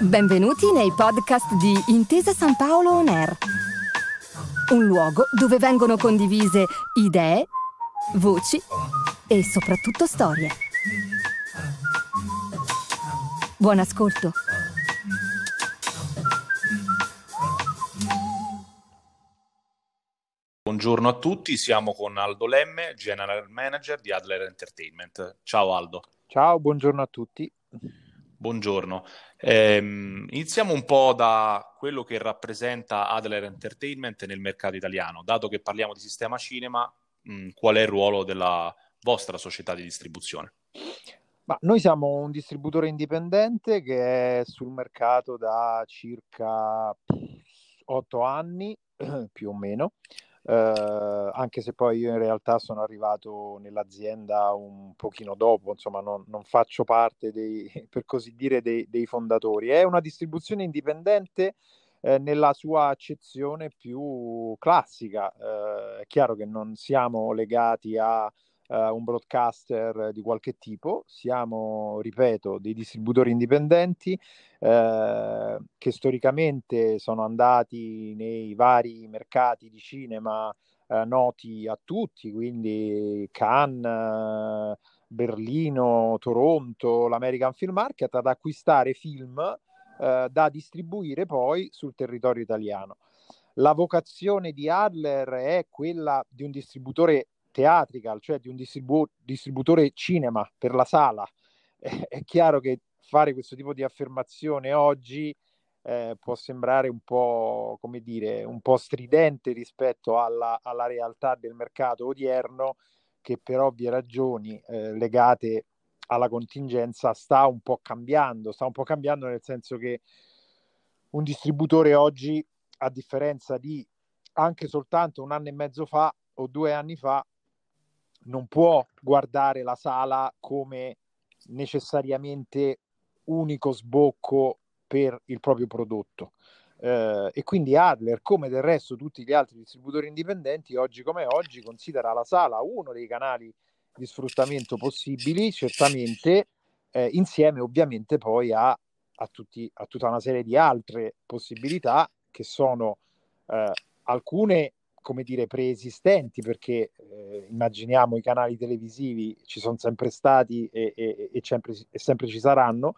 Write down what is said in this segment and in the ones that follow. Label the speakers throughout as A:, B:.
A: Benvenuti nei podcast di Intesa San Paolo On Air, un luogo dove vengono condivise idee, voci e soprattutto storie. Buon ascolto.
B: Buongiorno a tutti, siamo con Aldo Lemme, General Manager di Adler Entertainment. Ciao Aldo.
C: Ciao, buongiorno a tutti.
B: Buongiorno. Eh, iniziamo un po' da quello che rappresenta Adler Entertainment nel mercato italiano. Dato che parliamo di sistema cinema, mh, qual è il ruolo della vostra società di distribuzione?
C: Ma noi siamo un distributore indipendente che è sul mercato da circa otto anni, più o meno. Uh, anche se poi io in realtà sono arrivato nell'azienda un pochino dopo, insomma non, non faccio parte dei, per così dire, dei, dei fondatori. È una distribuzione indipendente eh, nella sua accezione più classica. Eh, è chiaro che non siamo legati a uh, un broadcaster di qualche tipo, siamo, ripeto, dei distributori indipendenti uh, che storicamente sono andati nei vari mercati di cinema uh, noti a tutti, quindi Cannes, Berlino, Toronto, l'American Film Market, ad acquistare film da distribuire poi sul territorio italiano. La vocazione di Adler è quella di un distributore theatrical, cioè di un distribu- distributore cinema per la sala, eh, è chiaro che fare questo tipo di affermazione oggi eh, può sembrare un po', come dire, un po' stridente rispetto alla, alla realtà del mercato odierno, che per ovvie ragioni eh, legate alla contingenza sta un po' cambiando, sta un po' cambiando nel senso che un distributore oggi, a differenza di anche soltanto un anno e mezzo fa o due anni fa, non può guardare la sala come necessariamente unico sbocco per il proprio prodotto. Eh, e quindi Adler, come del resto tutti gli altri distributori indipendenti, oggi come oggi considera la sala uno dei canali di sfruttamento possibili, certamente, eh, insieme ovviamente poi a, a, tutti, a, tutta una serie di altre possibilità che sono eh, alcune come dire, preesistenti, perché eh, immaginiamo i canali televisivi ci sono sempre stati e, e, e, sempre, e, sempre, ci saranno,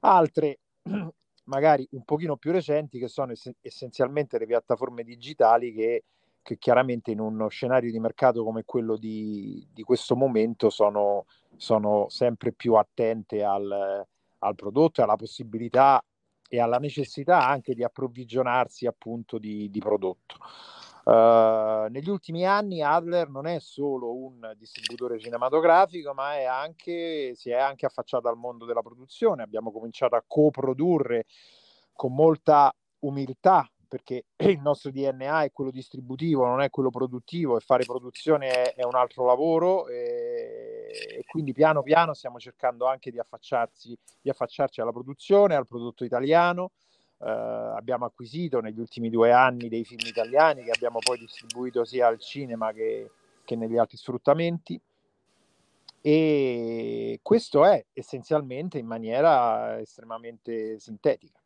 C: altre magari un pochino più recenti che sono ess- essenzialmente le piattaforme digitali che, che, chiaramente in uno scenario di mercato come quello di, di questo momento sono, sono, sempre più attente al, al prodotto e alla possibilità e alla necessità anche di approvvigionarsi appunto di, di prodotto. Uh, negli ultimi anni Adler non è solo un distributore cinematografico, ma è anche, si è anche affacciato al mondo della produzione. Abbiamo cominciato a coprodurre con molta umiltà, perché il nostro DNA è quello distributivo, non è quello produttivo, e fare produzione è, è un altro lavoro. E, e, quindi piano piano stiamo cercando anche di di affacciarci alla produzione, al prodotto italiano. Uh, abbiamo acquisito negli ultimi due anni dei film italiani che abbiamo poi distribuito sia al cinema che, che negli altri sfruttamenti e questo è essenzialmente in maniera estremamente sintetica.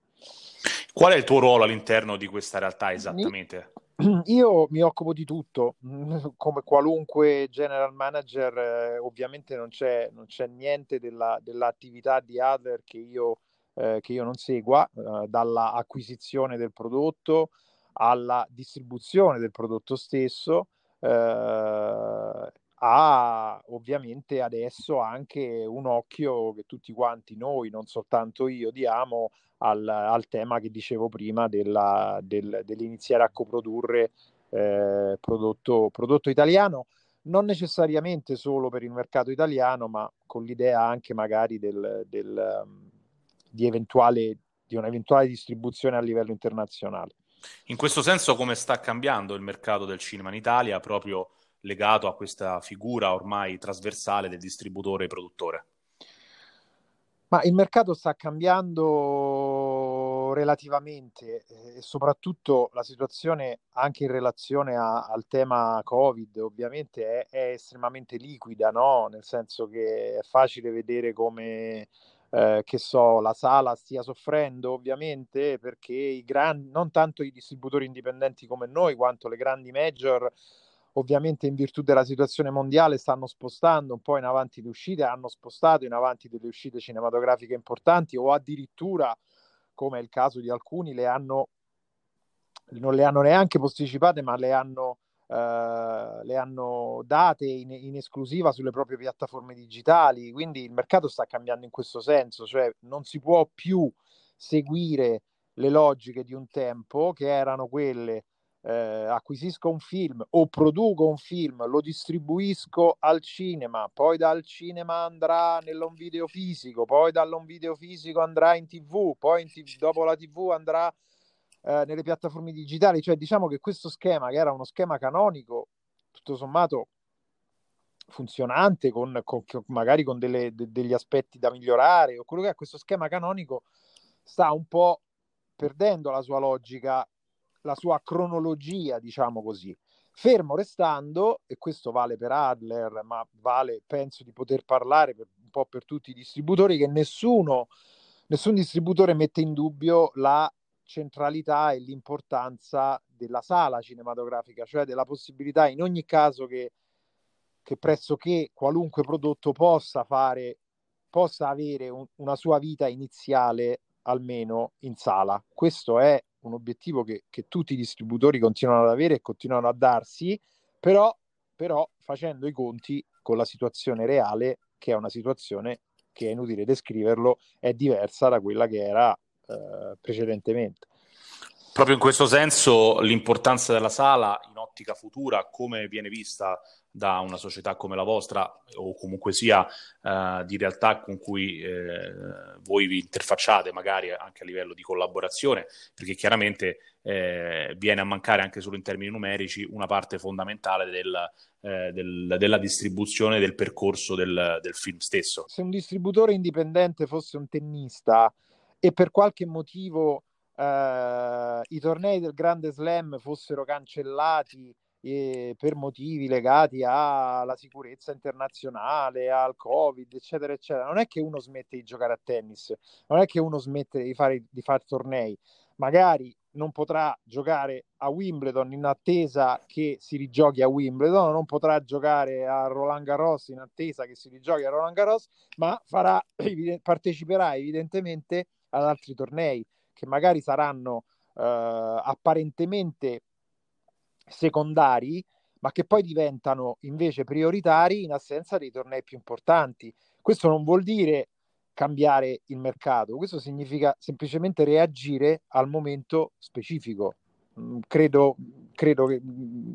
B: Qual è il tuo ruolo all'interno di questa realtà esattamente?
C: Io mi occupo di tutto, come qualunque general manager, eh, ovviamente non c'è, non c'è niente della, dell'attività di Adler che io eh, che io non segua, eh, dalla acquisizione del prodotto alla distribuzione del prodotto stesso, eh, ha ovviamente adesso anche un occhio che tutti quanti noi, non soltanto io, diamo al, al tema che dicevo prima della, del, dell'iniziare a coprodurre eh, prodotto, prodotto italiano non necessariamente solo per il mercato italiano, ma con l'idea anche magari del, del, di, eventuale, di un'eventuale distribuzione a livello internazionale.
B: In questo senso, come sta cambiando il mercato del cinema in Italia, proprio legato a questa figura ormai trasversale del distributore e produttore?
C: Ma il mercato sta cambiando relativamente eh, e soprattutto la situazione anche in relazione a, al tema Covid ovviamente è, è, estremamente liquida, no? nel senso che è facile vedere come eh, che so, la sala stia soffrendo ovviamente perché i grandi, non tanto i distributori indipendenti come noi quanto le grandi major ovviamente in virtù della situazione mondiale stanno spostando un po' in avanti le uscite, hanno spostato in avanti delle uscite cinematografiche importanti o addirittura, come è il caso di alcuni, le hanno, non le hanno neanche posticipate, ma le hanno, eh, le hanno date in, in, esclusiva sulle proprie piattaforme digitali. Quindi il mercato sta cambiando in questo senso, cioè non si può più seguire le logiche di un tempo che erano quelle eh, acquisisco un film o produco un film, lo distribuisco al cinema, poi dal cinema andrà nell'on video fisico, poi dall'on video fisico andrà in tv, poi in TV, dopo la tv andrà eh, nelle piattaforme digitali, cioè diciamo che questo schema che era uno schema canonico, tutto sommato funzionante, con, con magari con delle, de, degli aspetti da migliorare, o quello che è questo schema canonico sta un po' perdendo la sua logica la sua cronologia, diciamo così. Fermo restando, e questo vale per Adler, ma vale, penso di poter parlare per, un po' per tutti i distributori, che nessuno, nessun distributore mette in dubbio la centralità e l'importanza della sala cinematografica, cioè della possibilità in ogni caso che, che pressoché qualunque prodotto possa fare, possa avere un, una sua vita iniziale almeno in sala. Questo è un obiettivo che, che, tutti i distributori continuano ad avere e continuano a darsi, però, però facendo i conti con la situazione reale, che è una situazione che è inutile descriverlo, è diversa da quella che era eh, precedentemente.
B: Proprio in questo senso l'importanza della sala in ottica futura, come viene vista da una società come la vostra o comunque sia uh, di realtà con cui eh, voi vi interfacciate magari anche a livello di collaborazione, perché chiaramente eh, viene a mancare anche solo in termini numerici una parte fondamentale del, eh, del, della distribuzione del percorso del, del film stesso.
C: Se un distributore indipendente fosse un tennista e per qualche motivo Uh, i tornei del Grande Slam fossero cancellati eh, per motivi legati alla sicurezza internazionale, al Covid, eccetera, eccetera. Non è che uno smette di giocare a tennis, non è che uno smette di fare, di fare tornei. Magari non potrà giocare a Wimbledon in attesa che si rigiochi a Wimbledon, non potrà giocare a Roland Garros in attesa che si rigiochi a Roland Garros, ma farà, parteciperà evidentemente ad altri tornei che magari saranno eh, apparentemente secondari, ma che poi diventano invece prioritari in assenza dei tornei più importanti. Questo non vuol dire cambiare il mercato, questo significa semplicemente reagire al momento specifico. Mm, credo, credo che mm,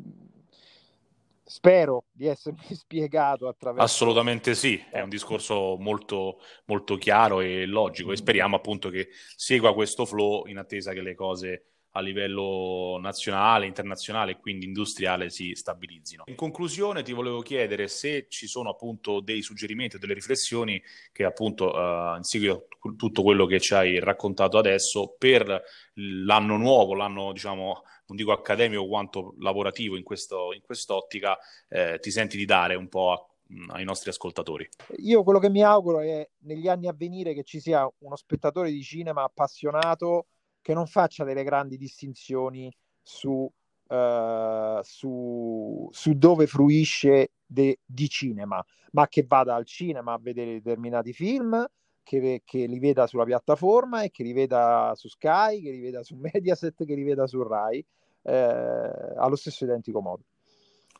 C: spero di essermi spiegato attraverso.
B: Assolutamente sì, è un discorso molto, molto chiaro e logico e speriamo appunto che segua questo flow in attesa che le cose a livello nazionale, internazionale e quindi industriale si stabilizzino. In conclusione ti volevo chiedere se ci sono appunto dei suggerimenti o delle riflessioni che appunto uh, in seguito a tutto quello che ci hai raccontato adesso per l'anno nuovo, l'anno diciamo non dico accademico quanto lavorativo in, questo, in quest'ottica, eh, ti senti di dare un po' a, ai nostri ascoltatori?
C: Io quello che mi auguro è negli anni a venire che ci sia uno spettatore di cinema appassionato che non faccia delle grandi distinzioni su, uh, su, su dove fruisce de, di cinema, ma che vada al cinema a vedere determinati film, che, che, li veda sulla piattaforma e che li veda su Sky, che li veda su Mediaset, che li veda su Rai, eh, allo stesso identico modo.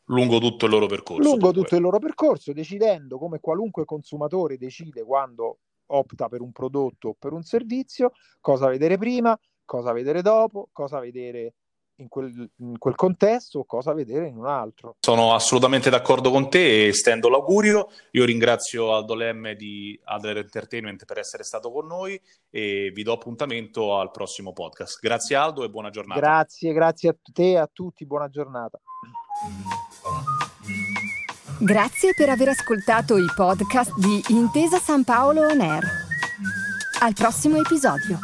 B: Lungo tutto il loro percorso.
C: Lungo dunque. tutto il loro percorso, decidendo come qualunque consumatore decide quando opta per un prodotto o per un servizio, cosa vedere prima, cosa vedere dopo, cosa vedere in quel, in quel, contesto o cosa vedere in un altro.
B: Sono assolutamente d'accordo con te e stendo l'augurio. Io ringrazio Aldo Lemme di Adler Entertainment per essere stato con noi e vi do appuntamento al prossimo podcast. Grazie Aldo e buona giornata.
C: Grazie, grazie a te e a tutti, buona giornata.
A: Grazie per aver ascoltato i podcast di Intesa San Paolo On Air. Al prossimo episodio.